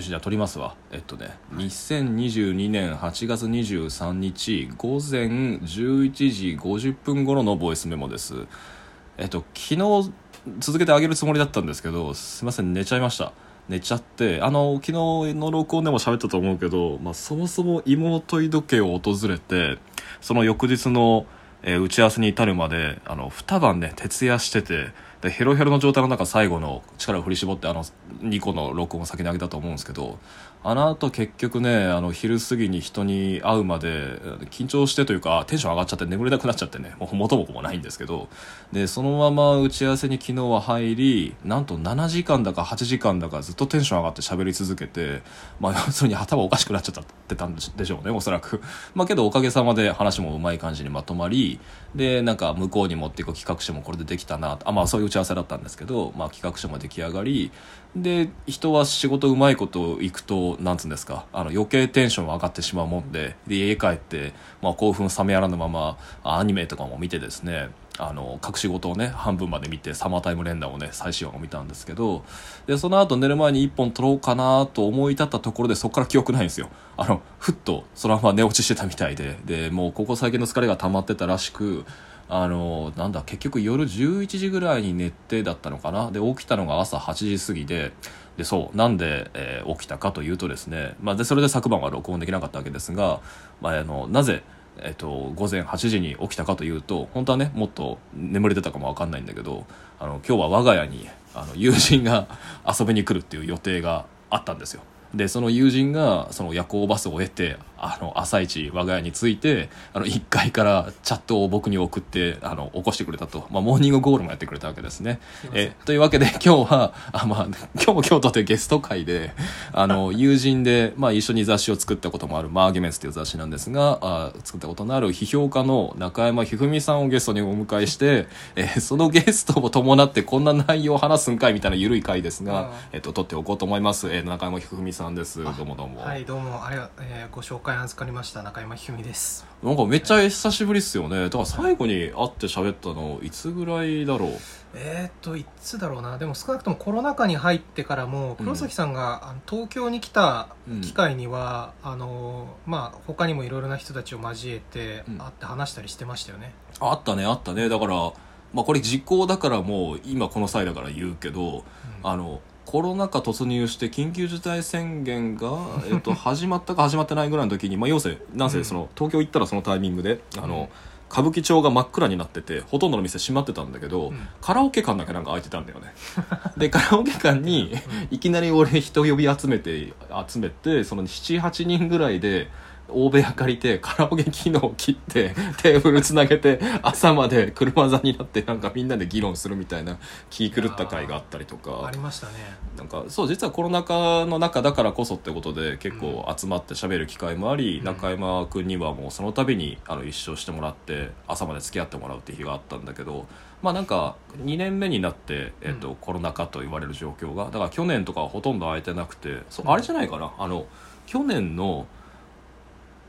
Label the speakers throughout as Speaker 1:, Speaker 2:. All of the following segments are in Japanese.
Speaker 1: よしじゃあ撮りますわ。えっとね2022年8月23日午前11時50分頃のボイスメモです。えっと昨日続けてあげるつもりだったんですけどすいません寝ちゃいました。寝ちゃってあの昨日の録音でも喋ったと思うけど、まあ、そもそも妹井時計を訪れてその翌日の、えー打ち合わせに至るまであの二晩ね徹夜しててでヘロヘロの状態の中最後の力を振り絞ってあの2個の録音を先に上げたと思うんですけどあの後結局ねあの昼過ぎに人に会うまで緊張してというかテンション上がっちゃって眠れなくなっちゃってね。もう元も子もないんですけど。でそのまま打ち合わせに昨日は入りなんと7時間だか8時間だかずっとテンション上がって喋り続けてまあ要するに頭おかしくなっちゃってたんでしょうねおそらく。まあけどおかげさまで話もうまい感じにまとまりでなんか向こうに持っていく企画書もこれでできたなあまあそういう打ち合わせだったんですけど、まあ、企画書も出来上がりで人は仕事うまいこといくとなんつうんですかあの余計テンション上がってしまうもんでで家帰って、まあ、興奮冷めやらぬままアニメとかも見てですねあの隠し事をね半分まで見てサマータイム連打をね最新話を見たんですけどでその後寝る前に1本撮ろうかなと思い立ったところでそこから記憶ないんですよ。あのふっとそのまま寝落ちしてたみたいででもうここ最近の疲れが溜まってたらしくあのなんだ結局夜11時ぐらいに寝てだったのかな？で起きたのが朝8時過ぎででそうなんで、えー起きたかというとですね、まあ、でそれで昨晩は録音できなかったわけですが、まあ、あのなぜえっと、午前8時に起きたかというと本当はねもっと眠れてたかも分かんないんだけどあの今日は我が家にあの友人が遊びに来るっていう予定があったんですよ。でその友人がその夜行バスを得てあの朝一我が家に着いてあの1階からチャットを僕に送ってあの起こしてくれたと、まあ、モーニングゴールもやってくれたわけですね。えというわけで今日はあ、まあ、今日も今日とってゲスト会であの 友人で、まあ、一緒に雑誌を作ったこともある「マーギュメンツ」という雑誌なんですがあ作ったことのある批評家の中山ひふみさんをゲストにお迎えして、えーそのゲストを伴ってこんな内容を話すんかいみたいな緩い回ですが、
Speaker 2: うん。
Speaker 1: えっと撮っておこうと思います、えー中山ひふみさんです。どうもどうも、
Speaker 2: はいどうも。あれ、えーご紹介預かりました中山ひふみです。
Speaker 1: なんかめっちゃ久しぶりっすよね。だから最後に会って喋ったのいつぐらいだろう？
Speaker 2: えー、っといつだろうな。でも少なくともコロナ禍に入ってからも
Speaker 1: うん。
Speaker 2: 黒崎さんが、東京に来た
Speaker 1: うん。
Speaker 2: 機会には、あのまあ他にもいろいろな人たちを交えて
Speaker 1: うん。
Speaker 2: 会って話したりしてましたよね、
Speaker 1: あったねあったね。だからまあこれ実行だからもう今この際だから言うけど
Speaker 2: うん。
Speaker 1: あのコロナ禍突入して緊急事態宣言が、えっと、始まったか始まってないぐらいの時に、まあ、要せなんせその東京行ったらそのタイミングであの、歌舞伎町が真っ暗になっててほとんどの店閉まってたんだけど、
Speaker 2: うん。
Speaker 1: カラオケ館だけなんか開いてたんだよね。でカラオケ館にいきなり俺人呼び集めて集めてその78人ぐらいで大部屋借りてカラオケ機能を切って テーブルつなげて朝まで車座になってなんかみんなで議論するみたいな気狂った会があったりとか。
Speaker 2: ありましたね。
Speaker 1: なんかそう実はコロナ禍の中だからこそってことで結構集まって喋る機会もあり、
Speaker 2: うん。
Speaker 1: 中山君にはもうその度にあの一生してもらって朝まで付き合ってもらうっていう日があったんだけどまあなんか2年目になって、えっと
Speaker 2: うん
Speaker 1: コロナ禍と言われる状況がだから去年とかはほとんど空いてなくてそあれじゃないかな？あの去年の、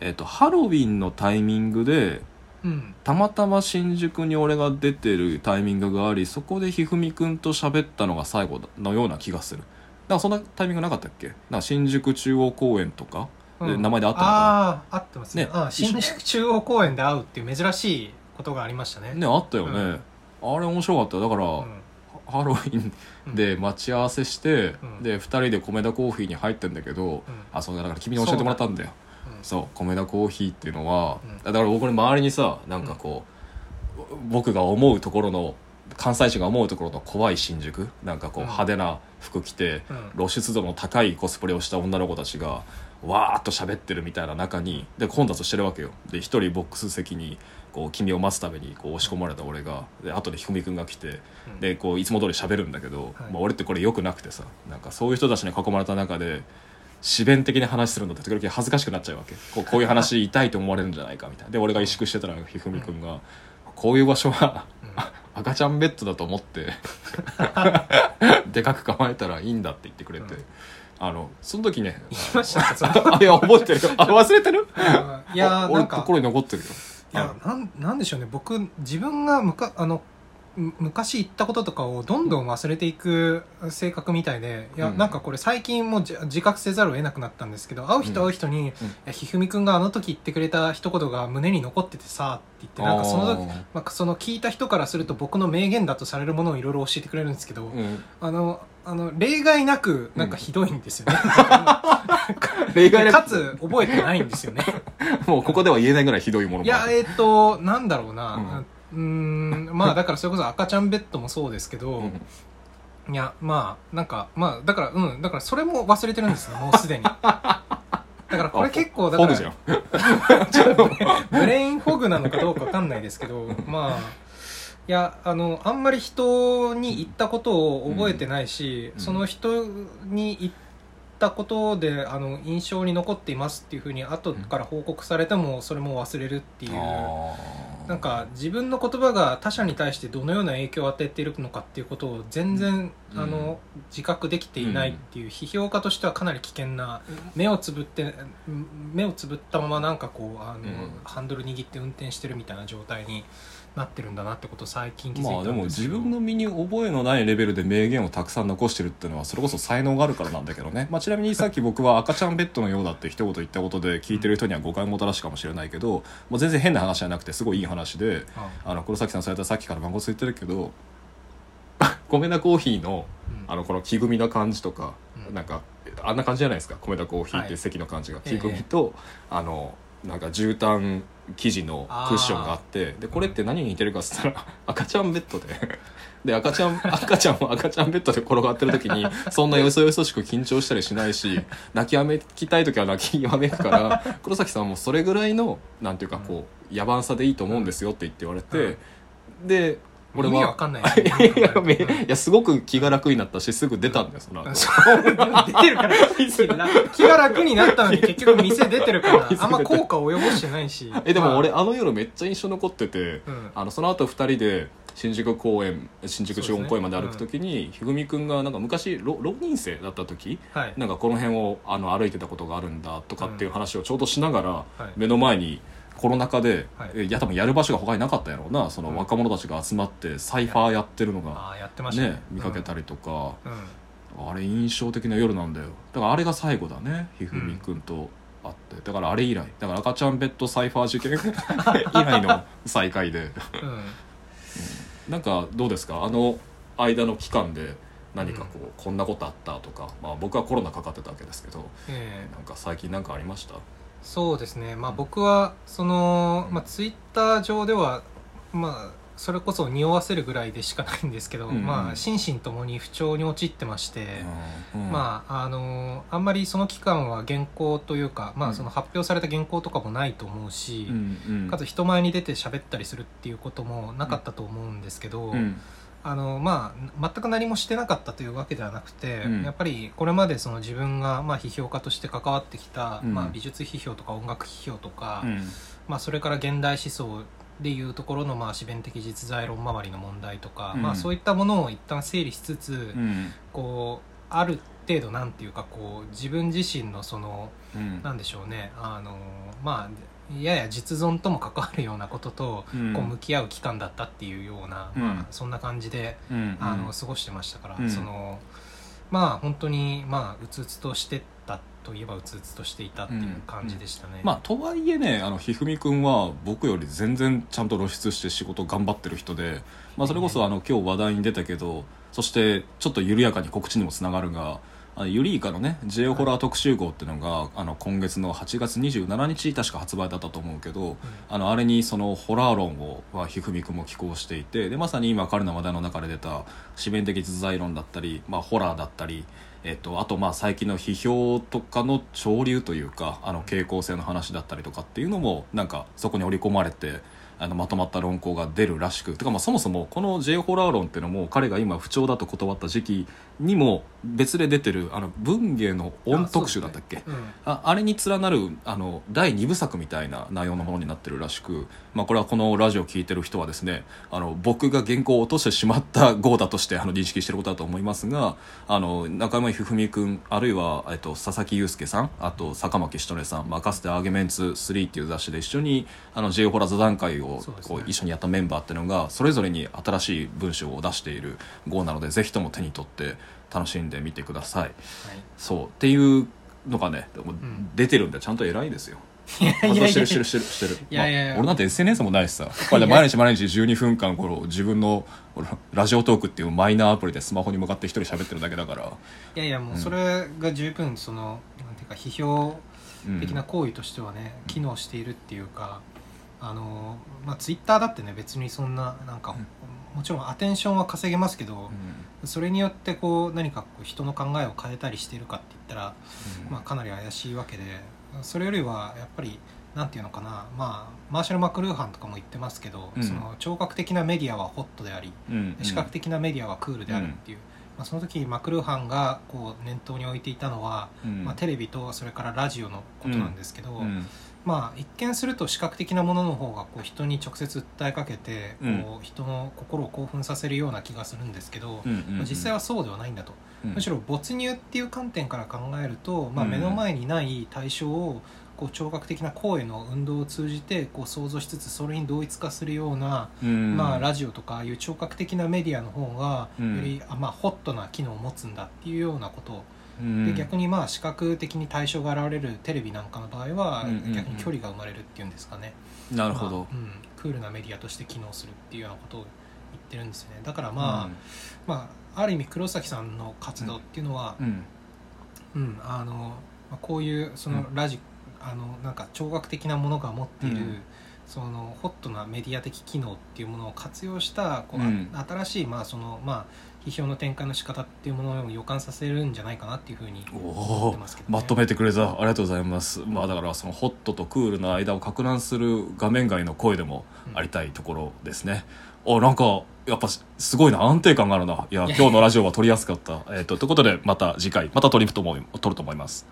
Speaker 1: えっとハロウィンのタイミングで
Speaker 2: うん。
Speaker 1: たまたま新宿に俺が出てるタイミングがありそこでひふみくんと喋ったのが最後のような気がする。なんかそんなタイミングなかったっけ？なんか新宿中央公園とかで
Speaker 2: うん。
Speaker 1: 名前であったのか
Speaker 2: ああ合ってますね
Speaker 1: ね。
Speaker 2: あ新宿中央公園で会うっていう珍しいことがありましたね。
Speaker 1: なねあったよね、あれ面白かった。よだから、
Speaker 2: うん。
Speaker 1: ハロウィンで待ち合わせして、
Speaker 2: うん。
Speaker 1: で2人で米田コーヒーに入ってんだけど、あそうだから君に教えてもらったんだよ。
Speaker 2: うん
Speaker 1: そう米田コーヒーっていうのは、
Speaker 2: うん。
Speaker 1: だから僕の周りにさなんかこう、僕が思うところの関西人が思うところの怖い新宿なんかこう
Speaker 2: うん。
Speaker 1: 派手な服着て、
Speaker 2: うん。
Speaker 1: 露出度の高いコスプレをした女の子たちがわーっと喋ってるみたいな中にで混雑してるわけよ。で一人ボックス席にこう君を待つためにこう押し込まれた俺がで後でひふみくんが来て
Speaker 2: うん。
Speaker 1: でこういつも通り喋るんだけど、
Speaker 2: はい。
Speaker 1: まあ、俺ってこれよくなくてさなんかそういう人たちに囲まれた中で自弁的に話するのって時々恥ずかしくなっちゃうわけ。こうこういう話痛いと思われるんじゃないかみたいな。で俺が萎縮してたらひふみくんが、こういう場所は、赤ちゃんベッドだと思って でかく構えたらいいんだって言ってくれて、
Speaker 2: うん。
Speaker 1: あのその時ね
Speaker 2: 言いました その
Speaker 1: あいや覚えてるよ。あ忘れてる？
Speaker 2: あいやなんか。
Speaker 1: 俺心に残ってるよ。
Speaker 2: いやなんなんでしょうね。僕自分がむかあのむ昔言ったこととかをどんどん忘れていく性格みたいでいや、
Speaker 1: うん。
Speaker 2: なんかこれ最近もじ自覚せざるを得なくなったんですけど会う人会う人に「いやひふみくんがあの時言ってくれた一言が胸に残っててさ」って言ってなんかその時まあ、その聞いた人からすると僕の名言だとされるものをいろいろ教えてくれるんですけど、
Speaker 1: うん。
Speaker 2: あのあの例外なくなんかひどいんですよね、
Speaker 1: 例外なく。
Speaker 2: かつ覚えてないんですよね。
Speaker 1: もうここでは言えないぐらいひどいものも
Speaker 2: いやえっ、となんだろうなうーんまあだからそれこそ赤ちゃんベッドもそうですけど、
Speaker 1: うん。
Speaker 2: いやまあなんかまあだからうんだからそれも忘れてるんですね もうすでに。だからこれ結構だから ちょっとねブレインフォグなのかどうかわかんないですけどまあいやあのあんまり人に言ったことを覚えてないし、
Speaker 1: うん。
Speaker 2: その人に言ったことであの印象に残っていますっていうふうに後から報告されてもそれも忘れるっていう。なんか自分の言葉が他者に対してどのような影響を与えているのかっていうことを全然、あの自覚できていないっていう批評家としてはかなり危険な目をつぶって目をつぶったままなんかこうあの、
Speaker 1: うん。
Speaker 2: ハンドル握って運転してるみたいな状態になってるんだなってことを最近気づいたんです
Speaker 1: まあでも自分の身に覚えのないレベルで名言をたくさん残してるっていうのはそれこそ才能があるからなんだけどね、まあ、ちなみに さっき僕は赤ちゃんベッドのようだって一言言ったことで聞いてる人には誤解をもたらすかもしれないけど、まあ、全然変な話じゃなくてすごいいい話で
Speaker 2: あ
Speaker 1: あの黒崎さんそうやったらさっきから番号言ってるけど米田コーヒーの
Speaker 2: うん。
Speaker 1: あのこの木組みな感じとか、
Speaker 2: うん。
Speaker 1: なんかあんな感じじゃないですか？米田コーヒーって
Speaker 2: はい。
Speaker 1: 席の感じが、
Speaker 2: ええ。
Speaker 1: 木組みと、あのなんか絨毯生地のクッションがあってでこれって何に似てるかっつったら 赤ちゃんベッドで。で赤ちゃん 赤ちゃんも赤ちゃんベッドで転がってる時にそんなよそよそしく緊張したりしないし泣きやめきたい時は泣きやめくから黒崎さんもそれぐらいのなんていうかこう野蛮さでいいと思うんですよって言って言われて、で俺は。
Speaker 2: 意味わかんないですね。
Speaker 1: いやめいやすごく気が楽になったしすぐ出たんだよその後。
Speaker 2: そう出てるから。気が楽になったのに結局店出てるからあんま効果を及ぼしてないし。
Speaker 1: えでも俺
Speaker 2: ま
Speaker 1: あ。の夜めっちゃ印象残ってて、
Speaker 2: うん。
Speaker 1: あのその後二人で新宿公園新宿中央公園まで歩く時に、ひぐみくんがなんか昔浪浪人生だった時
Speaker 2: あはい。
Speaker 1: なんかこの辺をあの歩いてたことがあるんだとかっていう話をちょうどしながら、
Speaker 2: はい。
Speaker 1: 目の前にコロナ禍で、
Speaker 2: はい。
Speaker 1: えいや多分やる場所が他になかったやろうな。その
Speaker 2: うん。
Speaker 1: 若者たちが集まってサイファーやってるのが
Speaker 2: ね。
Speaker 1: ね見かけたりとか、
Speaker 2: うん。うん
Speaker 1: あれ印象的な夜なんだよ。だからあれが最後だね。ひふみくんと会って、だからあれ以来。だから赤ちゃんベッドサイファー事件。以来の再会で。
Speaker 2: うん。
Speaker 1: なんかどうですか？あの間の期間で何かこう、こんなことあったとか、まあ、僕はコロナかかってたわけですけど。
Speaker 2: ええ。
Speaker 1: なんか最近なんかありました？
Speaker 2: そうですね。まあ僕はその、まあ、ツイッター上ではまあそれこそ匂わせるぐらいでしかないんですけど、
Speaker 1: うんうん。
Speaker 2: まあ心身ともに不調に陥ってまして、
Speaker 1: うん。
Speaker 2: まああのあんまりその期間は原稿というか、まあ、
Speaker 1: うん。
Speaker 2: その発表された原稿とかもないと思うし、
Speaker 1: うんうん。
Speaker 2: かつ人前に出て喋ったりするっていうこともなかったと思うんですけど、
Speaker 1: うん
Speaker 2: あのまあ、全く何もしてなかったというわけではなくて、
Speaker 1: うん。
Speaker 2: やっぱりこれまでその自分がまあ批評家として関わってきた、
Speaker 1: うん。
Speaker 2: まあ、美術批評とか音楽批評とか、
Speaker 1: うん。
Speaker 2: まあ、それから現代思想でいうところのまあ思弁的実在論周りの問題とか、
Speaker 1: うん。
Speaker 2: まあ、そういったものを一旦整理しつつ、
Speaker 1: うん。
Speaker 2: こうある程度なんていうかこう自分自身のその
Speaker 1: うん。
Speaker 2: なんでしょうねあのまあやや実存とも関わるようなことと
Speaker 1: うん。
Speaker 2: こう向き合う期間だったっていうような、
Speaker 1: うん。
Speaker 2: まあ、そんな感じで
Speaker 1: うん
Speaker 2: あの過ごしてましたから、
Speaker 1: うん。
Speaker 2: そのまあ本当にまあうつうつとしてたといえばうつうつとしていたっていう感じでしたね。
Speaker 1: まあとはいえねあのひふみくんは僕より全然ちゃんと露出して仕事頑張ってる人で、まあ、それこそあの今日話題に出たけどそしてちょっと緩やかに告知にもつながるがユリイカのね J ホラー特集号っていうのがあの今月の8月27日確か発売だったと思うけどあのあれにそのホラー論をまあひふみくんも寄稿していてでまさに今彼の話題の中で出た思弁的実在論だったり、まあ、ホラーだったり、えっと、あとまあ最近の批評とかの潮流というかあの傾向性の話だったりとかっていうのもなんかそこに織り込まれてあのまとまった論考が出るらしくてかまあそもそもこの J ホラー論っていうのも彼が今不調だと断った時期にも別で出てるあの文芸の音特集だったっけ？
Speaker 2: うん。
Speaker 1: ああれに連なるあの第2部作みたいな内容のものになってるらしく、まあ、これはこのラジオを聞いてる人はですねあの僕が原稿を落としてしまった号だとしてあの認識してることだと思いますがあの中山ひふみ君あるいは、えっと、佐々木祐介さんあと坂巻しとねさん「まあ、かつてアーゲメンツ3」っていう雑誌で一緒にあの J ホラ座談会をこう一緒にやったメンバーっていうのがそれぞれに新しい文章を出している号なのでぜひとも手に取って楽しんでみてください。
Speaker 2: はい
Speaker 1: そうっていうのがね、出てるんでちゃんと偉いですよ。
Speaker 2: いやいやいや
Speaker 1: してるしてるしてるしてる。
Speaker 2: いや
Speaker 1: 俺なんて SNS もないしさ。これで毎日毎日12分間この自分のラジオトークっていうマイナーアプリでスマホに向かって一人喋ってるだけだから。
Speaker 2: いやいやもうそれが十分そのなんていうか批評
Speaker 1: うん
Speaker 2: 的な行為としてはね、機能しているっていうかあのまあツイッターだってね別にそんななんか、もちろんアテンションは稼げますけど、それによってこう何かこう人の考えを変えたりしているかって言ったら、まあ、かなり怪しいわけでそれよりはやっぱりなんていうのかな、まあ、マーシャル・マクルーハンとかも言ってますけど、
Speaker 1: うん。
Speaker 2: その聴覚的なメディアはホットであり、
Speaker 1: うん。
Speaker 2: 視覚的なメディアはクールであるっていう、まあ、その時マクルーハンがこう念頭に置いていたのは、
Speaker 1: うん。
Speaker 2: まあ、テレビとそれからラジオのことなんですけど、
Speaker 1: うん
Speaker 2: まあ、一見すると視覚的なものの方がこう人に直接訴えかけて
Speaker 1: うん。
Speaker 2: こう人の心を興奮させるような気がするんですけど、実際はそうではないんだと、
Speaker 1: うん。
Speaker 2: むしろ没入っていう観点から考えると、まあ、
Speaker 1: うん
Speaker 2: 目の前にない対象をこう聴覚的な声の運動を通じてこう想像しつつそれに同一化するような、
Speaker 1: うん。
Speaker 2: まあ、ラジオとかああいう聴覚的なメディアの方が
Speaker 1: うん。
Speaker 2: より、あまあ、ホットな機能を持つんだっていうようなことを
Speaker 1: うん
Speaker 2: で逆にまあ視覚的に対象が現れるテレビなんかの場合は
Speaker 1: うんうんうん。
Speaker 2: 逆に距離が生まれるっていうんですかね、
Speaker 1: なるほど。
Speaker 2: まあ。うん、クールなメディアとして機能するっていうようなことを言ってるんですよね。だからまあ、まあ、ある意味黒崎さんの活動っていうのは、
Speaker 1: うん。
Speaker 2: うんあのまあ、こういうそのラジ、あのなんか聴覚的なものが持っている、
Speaker 1: うん
Speaker 2: そのホットなメディア的機能っていうものを活用したこう、
Speaker 1: うん。
Speaker 2: あ新しいまあそのまあ批評の展開の仕方っていうものを予感させるんじゃないかなっていうふうに
Speaker 1: お
Speaker 2: 思っ
Speaker 1: お
Speaker 2: てますけど、ね、
Speaker 1: まとめてくれた。ありがとうございます。まあだからそのホットとクールの間をか乱する画面外の声でもありたいところですね、あなんかやっぱすごいな。安定感があるな。
Speaker 2: いや
Speaker 1: 今日のラジオは撮りやすかった。えっ、とということでまた次回また撮りと思い撮ると思います